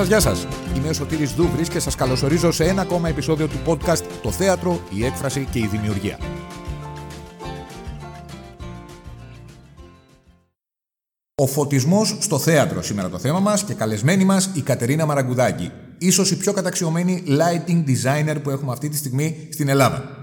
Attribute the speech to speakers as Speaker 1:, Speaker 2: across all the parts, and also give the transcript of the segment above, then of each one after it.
Speaker 1: σας, γεια σας. Είμαι ο Σωτήρης Δούβρης και σας καλωσορίζω σε ένα ακόμα επεισόδιο του podcast «Το θέατρο, η έκφραση και η δημιουργία». Ο φωτισμός στο θέατρο σήμερα το θέμα μας και καλεσμένη μας η Κατερίνα Μαραγκουδάκη. Ίσως η πιο καταξιωμένη lighting designer που έχουμε αυτή τη στιγμή στην Ελλάδα.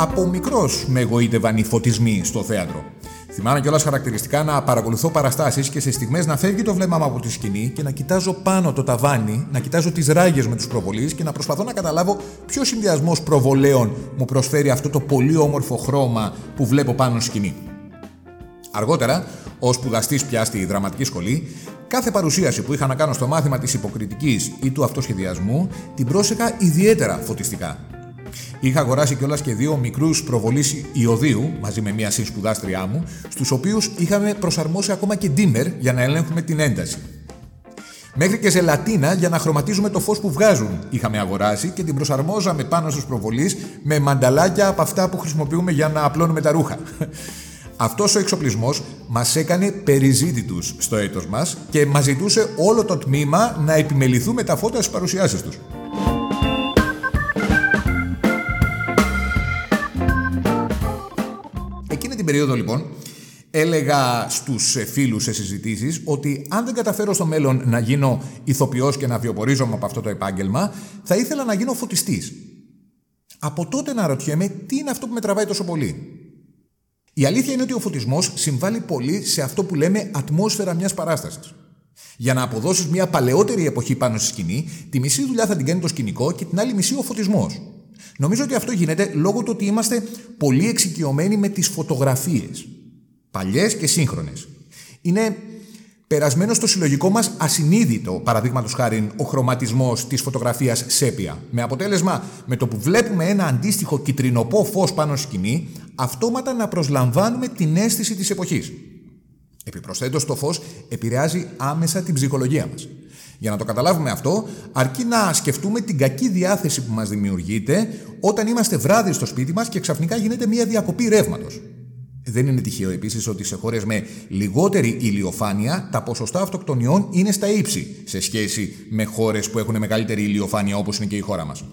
Speaker 1: Από μικρός με εγωίτευαν οι φωτισμοί στο θέατρο. Θυμάμαι κιόλας χαρακτηριστικά να παρακολουθώ παραστάσεις και σε στιγμές να φεύγει το βλέμμα μου από τη σκηνή και να κοιτάζω πάνω το ταβάνι, να κοιτάζω τις ράγες με τους προβολείς και να προσπαθώ να καταλάβω ποιος συνδυασμός προβολέων μου προσφέρει αυτό το πολύ όμορφο χρώμα που βλέπω πάνω στη σκηνή. Αργότερα, ω σπουδαστής πια στη δραματική σχολή, κάθε παρουσίαση που είχα να κάνω στο μάθημα της υποκριτικής ή του αυτοσχεδιασμού την πρόσεχα ιδιαίτερα φωτιστικά. Είχα αγοράσει κιόλας και δύο μικρούς προβολείς ιωδίου μαζί με μία συνσπουδάστριά μου, στους οποίους είχαμε προσαρμόσει ακόμα και ντίμερ για να ελέγχουμε την ένταση. Μέχρι και ζελατίνα για να χρωματίζουμε το φως που βγάζουν είχαμε αγοράσει και την προσαρμόζαμε πάνω στους προβολείς με μανταλάκια από αυτά που χρησιμοποιούμε για να απλώνουμε τα ρούχα. Αυτός ο εξοπλισμός μας έκανε περιζήτητους στο έτος μας και μας ζητούσε όλο το τμήμα να επιμεληθούμε τα φώτα στις παρουσιάσεις τους. Περίοδο λοιπόν έλεγα στους φίλους σε συζητήσεις ότι αν δεν καταφέρω στο μέλλον να γίνω ηθοποιός και να βιοπορίζομαι από αυτό το επάγγελμα, θα ήθελα να γίνω φωτιστής. Από τότε να ρωτιέμαι τι είναι αυτό που με τραβάει τόσο πολύ. Η αλήθεια είναι ότι ο φωτισμός συμβάλλει πολύ σε αυτό που λέμε ατμόσφαιρα μιας παράστασης. Για να αποδώσεις μια παλαιότερη εποχή πάνω στη σκηνή, τη μισή δουλειά θα την κάνει το σκηνικό και την άλλη μισή ο φωτισμός. Νομίζω ότι αυτό γίνεται λόγω του ότι είμαστε πολύ εξοικειωμένοι με τις φωτογραφίες. Παλιές και σύγχρονες. Είναι περασμένο στο συλλογικό μας ασυνείδητο, παραδείγματος χάρη, ο χρωματισμός της φωτογραφίας σέπια. Με αποτέλεσμα, με το που βλέπουμε ένα αντίστοιχο κυτρινοπό φως πάνω σκηνή, αυτόματα να προσλαμβάνουμε την αίσθηση της εποχής. Επιπροσθέτως, το φως επηρεάζει άμεσα την ψυχολογία μας. Για να το καταλάβουμε αυτό, αρκεί να σκεφτούμε την κακή διάθεση που μας δημιουργείται όταν είμαστε βράδυ στο σπίτι μας και ξαφνικά γίνεται μια διακοπή ρεύματος. Δεν είναι τυχαίο επίσης ότι σε χώρες με λιγότερη ηλιοφάνεια τα ποσοστά αυτοκτονιών είναι στα ύψη σε σχέση με χώρες που έχουν μεγαλύτερη ηλιοφάνεια όπως είναι και η χώρα μας.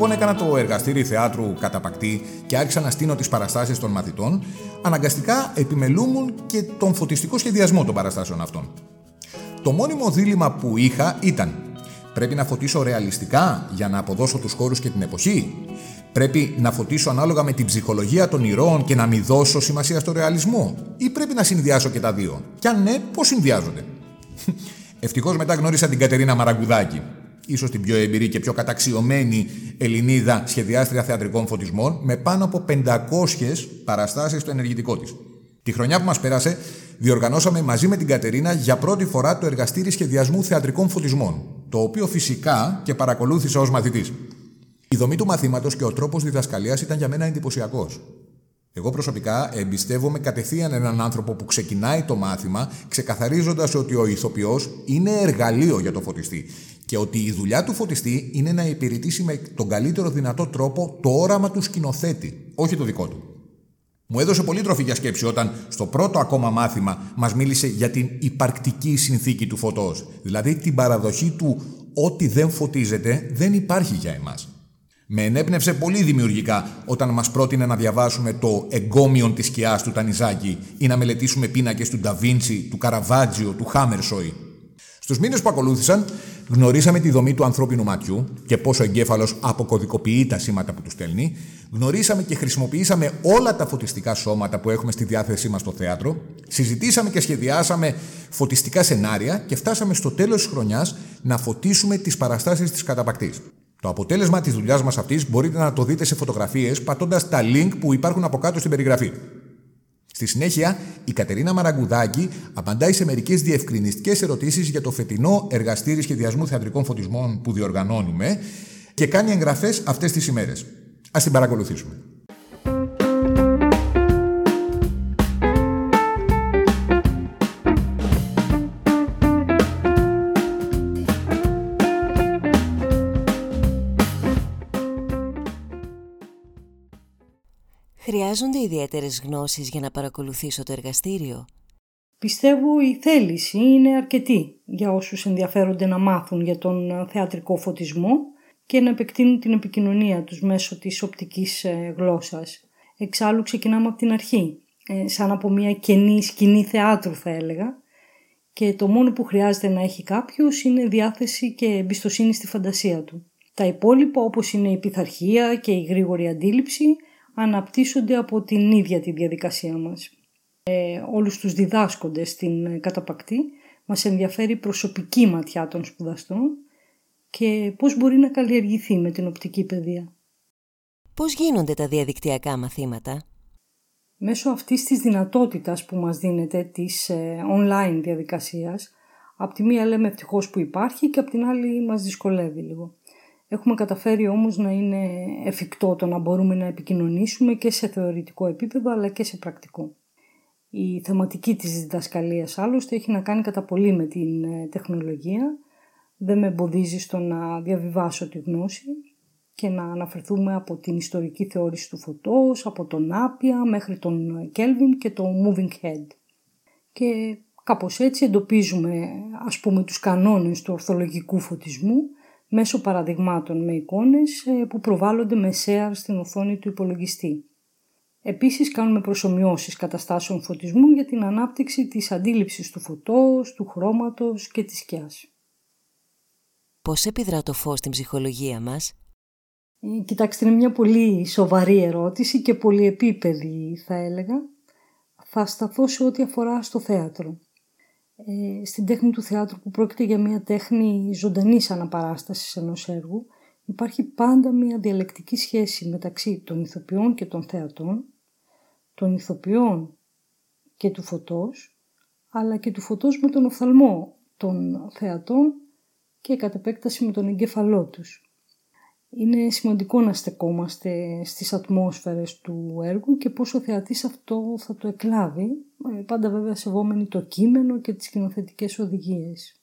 Speaker 1: Λοιπόν έκανα το εργαστήρι θεάτρου καταπακτή και άρχισα να στείνω τις παραστάσεις των μαθητών, αναγκαστικά επιμελούμουν και τον φωτιστικό σχεδιασμό των παραστάσεων αυτών. Το μόνιμο δίλημα που είχα ήταν Πρέπει να φωτίσω ρεαλιστικά για να αποδώσω τους χώρους και την εποχή; Πρέπει να φωτίσω ανάλογα με την ψυχολογία των ηρώων και να μην δώσω σημασία στο ρεαλισμό; Ή πρέπει να συνδυάσω και τα δύο; Και αν ναι, πώς συνδυάζονται; Ευτυχώς μετά γνώρισα την Κατερίνα Μαραγκουδάκη, ίσως την πιο εμπειρή και πιο καταξιωμένη Ελληνίδα σχεδιάστρια θεατρικών φωτισμών, με πάνω από 500 παραστάσεις στο ενεργητικό της. Τη χρονιά που μας πέρασε, διοργανώσαμε μαζί με την Κατερίνα για πρώτη φορά το εργαστήρι σχεδιασμού θεατρικών φωτισμών, το οποίο φυσικά και παρακολούθησα ως μαθητής. Η δομή του μαθήματος και ο τρόπος διδασκαλίας ήταν για μένα εντυπωσιακός. Εγώ προσωπικά εμπιστεύομαι κατευθείαν έναν άνθρωπο που ξεκινάει το μάθημα ξεκαθαρίζοντας ότι ο ηθοποιός είναι εργαλείο για το φωτιστή και ότι η δουλειά του φωτιστή είναι να υπηρετήσει με τον καλύτερο δυνατό τρόπο το όραμα του σκηνοθέτη, όχι το δικό του. Μου έδωσε πολύ τροφή για σκέψη όταν στο πρώτο ακόμα μάθημα μας μίλησε για την υπαρκτική συνθήκη του φωτός, δηλαδή την παραδοχή του ότι δεν φωτίζεται δεν υπάρχει για εμάς. Με ενέπνευσε πολύ δημιουργικά όταν μας πρότεινε να διαβάσουμε το «Εγκόμιον της σκιάς» του Τανιζάκη ή να μελετήσουμε πίνακες του Νταβίντσι, του Καραβάτζιο, του Χάμερσόι. Στους μήνες που ακολούθησαν, γνωρίσαμε τη δομή του ανθρώπινου ματιού και πόσο ο εγκέφαλος αποκωδικοποιεί τα σήματα που του στέλνει. Γνωρίσαμε και χρησιμοποιήσαμε όλα τα φωτιστικά σώματα που έχουμε στη διάθεσή μας στο θέατρο. Συζητήσαμε και σχεδιάσαμε φωτιστικά σενάρια και φτάσαμε στο τέλος της χρονιάς να φωτίσουμε τις παραστάσεις της καταπακτής. Το αποτέλεσμα της δουλειάς μας αυτής μπορείτε να το δείτε σε φωτογραφίες πατώντας τα link που υπάρχουν από κάτω στην περιγραφή. Στη συνέχεια, η Κατερίνα Μαραγκουδάκη απαντάει σε μερικές διευκρινιστικές ερωτήσεις για το φετινό εργαστήρι σχεδιασμού θεατρικών φωτισμών που διοργανώνουμε και κάνει εγγραφές αυτές τις ημέρες. Α την παρακολουθήσουμε.
Speaker 2: Χρειάζονται ιδιαίτερες γνώσεις για να παρακολουθήσω το εργαστήριο;
Speaker 3: Πιστεύω η θέληση είναι αρκετή για όσους ενδιαφέρονται να μάθουν για τον θεατρικό φωτισμό και να επεκτείνουν την επικοινωνία τους μέσω της οπτικής ε, γλώσσας. Εξάλλου ξεκινάμε από την αρχή, ε, σαν από μια κενή σκηνή θεάτρου θα έλεγα και το μόνο που χρειάζεται να έχει κάποιος είναι διάθεση και εμπιστοσύνη στη φαντασία του. Τα υπόλοιπα όπως είναι η πειθαρχία και η γρήγορη αντίληψη αναπτύσσονται από την ίδια τη διαδικασία μας. Ε, όλους τους διδάσκοντες στην καταπακτή μας ενδιαφέρει η προσωπική ματιά των σπουδαστών και πώς μπορεί να καλλιεργηθεί με την οπτική παιδεία.
Speaker 2: Πώς γίνονται τα διαδικτυακά μαθήματα;
Speaker 3: Μέσω αυτής της δυνατότητας που μας δίνεται της ε, online διαδικασίας, από τη μία λέμε ευτυχώς που υπάρχει και από την άλλη μας δυσκολεύει λίγο. Έχουμε καταφέρει όμως να είναι εφικτό το να μπορούμε να επικοινωνήσουμε και σε θεωρητικό επίπεδο αλλά και σε πρακτικό. Η θεματική της διδασκαλίας άλλωστε έχει να κάνει κατά πολύ με την ε, τεχνολογία. Δεν με εμποδίζει στο να διαβιβάσω τη γνώση και να αναφερθούμε από την ιστορική θεώρηση του φωτός, από τον Άπια μέχρι τον Κέλβιν και το Moving Head. Και κάπως έτσι εντοπίζουμε ας πούμε τους κανόνες του ορθολογικού φωτισμού μέσω παραδειγμάτων με εικόνες ε, που προβάλλονται με share στην οθόνη του υπολογιστή. Επίσης κάνουμε προσωμιώσεις καταστάσεων φωτισμού για την ανάπτυξη της αντίληψης του φωτός, του χρώματος και της σκιάς.
Speaker 2: Πώς επιδρά το φως στην ψυχολογία μας;
Speaker 3: Ε, κοιτάξτε, είναι μια πολύ σοβαρή ερώτηση και πολυεπίπεδη θα έλεγα. Θα σταθώ σε ό,τι αφορά στο θέατρο. Ε, στην τέχνη του θεάτρου που πρόκειται για μια τέχνη ζωντανής αναπαράστασης ενός έργου, υπάρχει πάντα μια διαλεκτική σχέση μεταξύ των ηθοποιών και των θεατών, των ηθοποιών και του φωτός, αλλά και του φωτός με τον οφθαλμό των θεατών και κατ' επέκταση με τον εγκέφαλό τους. Είναι σημαντικό να στεκόμαστε στις ατμόσφαιρες του έργου και πόσο ο θεατής αυτό θα το εκλάβει, ε, πάντα βέβαια σεβόμενοι το κείμενο και τις σκηνοθετικές οδηγίες.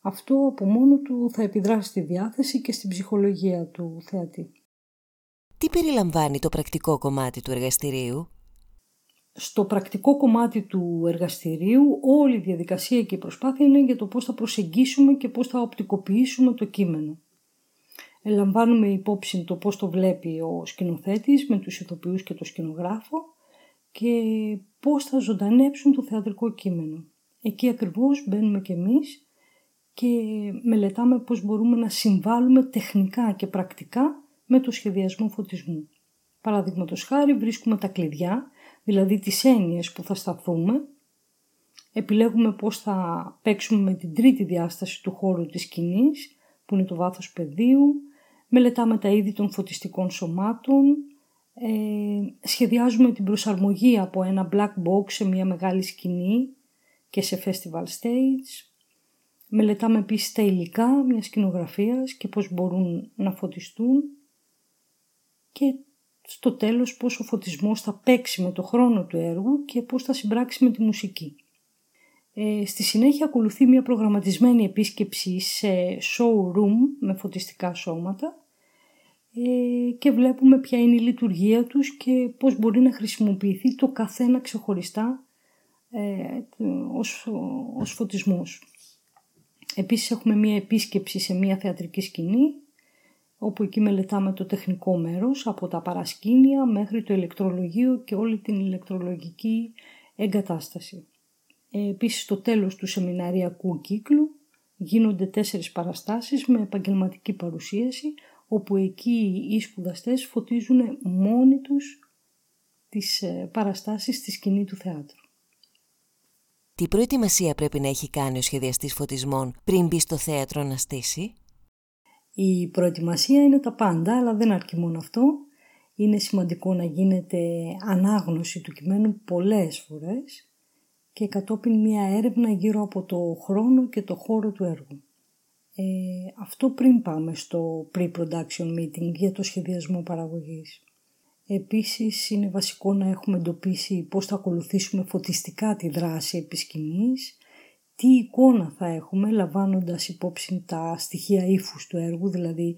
Speaker 3: Αυτό από μόνο του θα επιδράσει στη διάθεση και στην ψυχολογία του θεατή.
Speaker 2: Τι περιλαμβάνει το πρακτικό κομμάτι του εργαστηρίου;
Speaker 3: Στο πρακτικό κομμάτι του εργαστηρίου όλη η διαδικασία και η προσπάθεια είναι για το πώς θα προσεγγίσουμε και πώς θα οπτικοποιήσουμε το κείμενο λαμβάνουμε υπόψη το πώς το βλέπει ο σκηνοθέτης με τους ηθοποιούς και το σκηνογράφο και πώς θα ζωντανέψουν το θεατρικό κείμενο. Εκεί ακριβώς μπαίνουμε κι εμείς και μελετάμε πώς μπορούμε να συμβάλλουμε τεχνικά και πρακτικά με το σχεδιασμό φωτισμού. Παραδείγματος χάρη βρίσκουμε τα κλειδιά, δηλαδή τις έννοιες που θα σταθούμε, επιλέγουμε πώς θα παίξουμε με την τρίτη διάσταση του χώρου της σκηνής, που είναι το βάθος πεδίου, μελετάμε τα είδη των φωτιστικών σωμάτων, ε, σχεδιάζουμε την προσαρμογή από ένα black box σε μια μεγάλη σκηνή και σε festival stage. Μελετάμε επίσης τα υλικά μιας σκηνογραφίας και πώς μπορούν να φωτιστούν και στο τέλος πώς ο φωτισμός θα παίξει με το χρόνο του έργου και πώς θα συμπράξει με τη μουσική. Ε, στη συνέχεια ακολουθεί μια προγραμματισμένη επίσκεψη σε showroom με φωτιστικά σώματα ε, και βλέπουμε ποια είναι η λειτουργία τους και πώς μπορεί να χρησιμοποιηθεί το καθένα ξεχωριστά ε, ως, ως φωτισμός. Επίσης έχουμε μια επίσκεψη σε μια θεατρική σκηνή όπου εκεί μελετάμε το τεχνικό μέρος από τα παρασκήνια μέχρι το ηλεκτρολογείο και όλη την ηλεκτρολογική εγκατάσταση. Ε, επίσης στο τέλος του σεμιναριακού κύκλου γίνονται τέσσερις παραστάσεις με επαγγελματική παρουσίαση όπου εκεί οι σπουδαστές φωτίζουν μόνοι τους τις ε, παραστάσεις στη σκηνή του θεάτρου.
Speaker 2: Τι προετοιμασία πρέπει να έχει κάνει ο σχεδιαστής φωτισμών πριν μπει στο θέατρο να στήσει;
Speaker 3: Η προετοιμασία είναι τα πάντα, αλλά δεν αρκεί μόνο αυτό. Είναι σημαντικό να γίνεται ανάγνωση του κειμένου πολλές φορές και κατόπιν μια έρευνα γύρω από το χρόνο και το χώρο του έργου. Ε, αυτό πριν πάμε στο pre-production meeting για το σχεδιασμό παραγωγής. Επίσης είναι βασικό να έχουμε εντοπίσει πώς θα ακολουθήσουμε φωτιστικά τη δράση επί σκηνής, τι εικόνα θα έχουμε λαμβάνοντας υπόψη τα στοιχεία ύφους του έργου, δηλαδή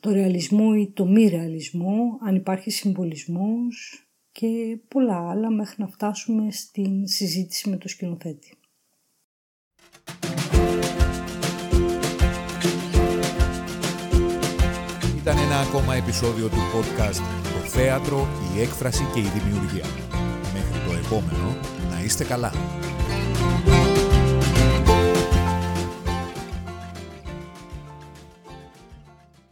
Speaker 3: το ρεαλισμό ή το μη ρεαλισμό, αν υπάρχει συμβολισμός, και πολλά άλλα μέχρι να φτάσουμε στην συζήτηση με το σκηνοθέτη.
Speaker 1: Ήταν ένα ακόμα επεισόδιο του podcast «Το θέατρο, η έκφραση και η δημιουργία». Μέχρι το επόμενο, να είστε καλά.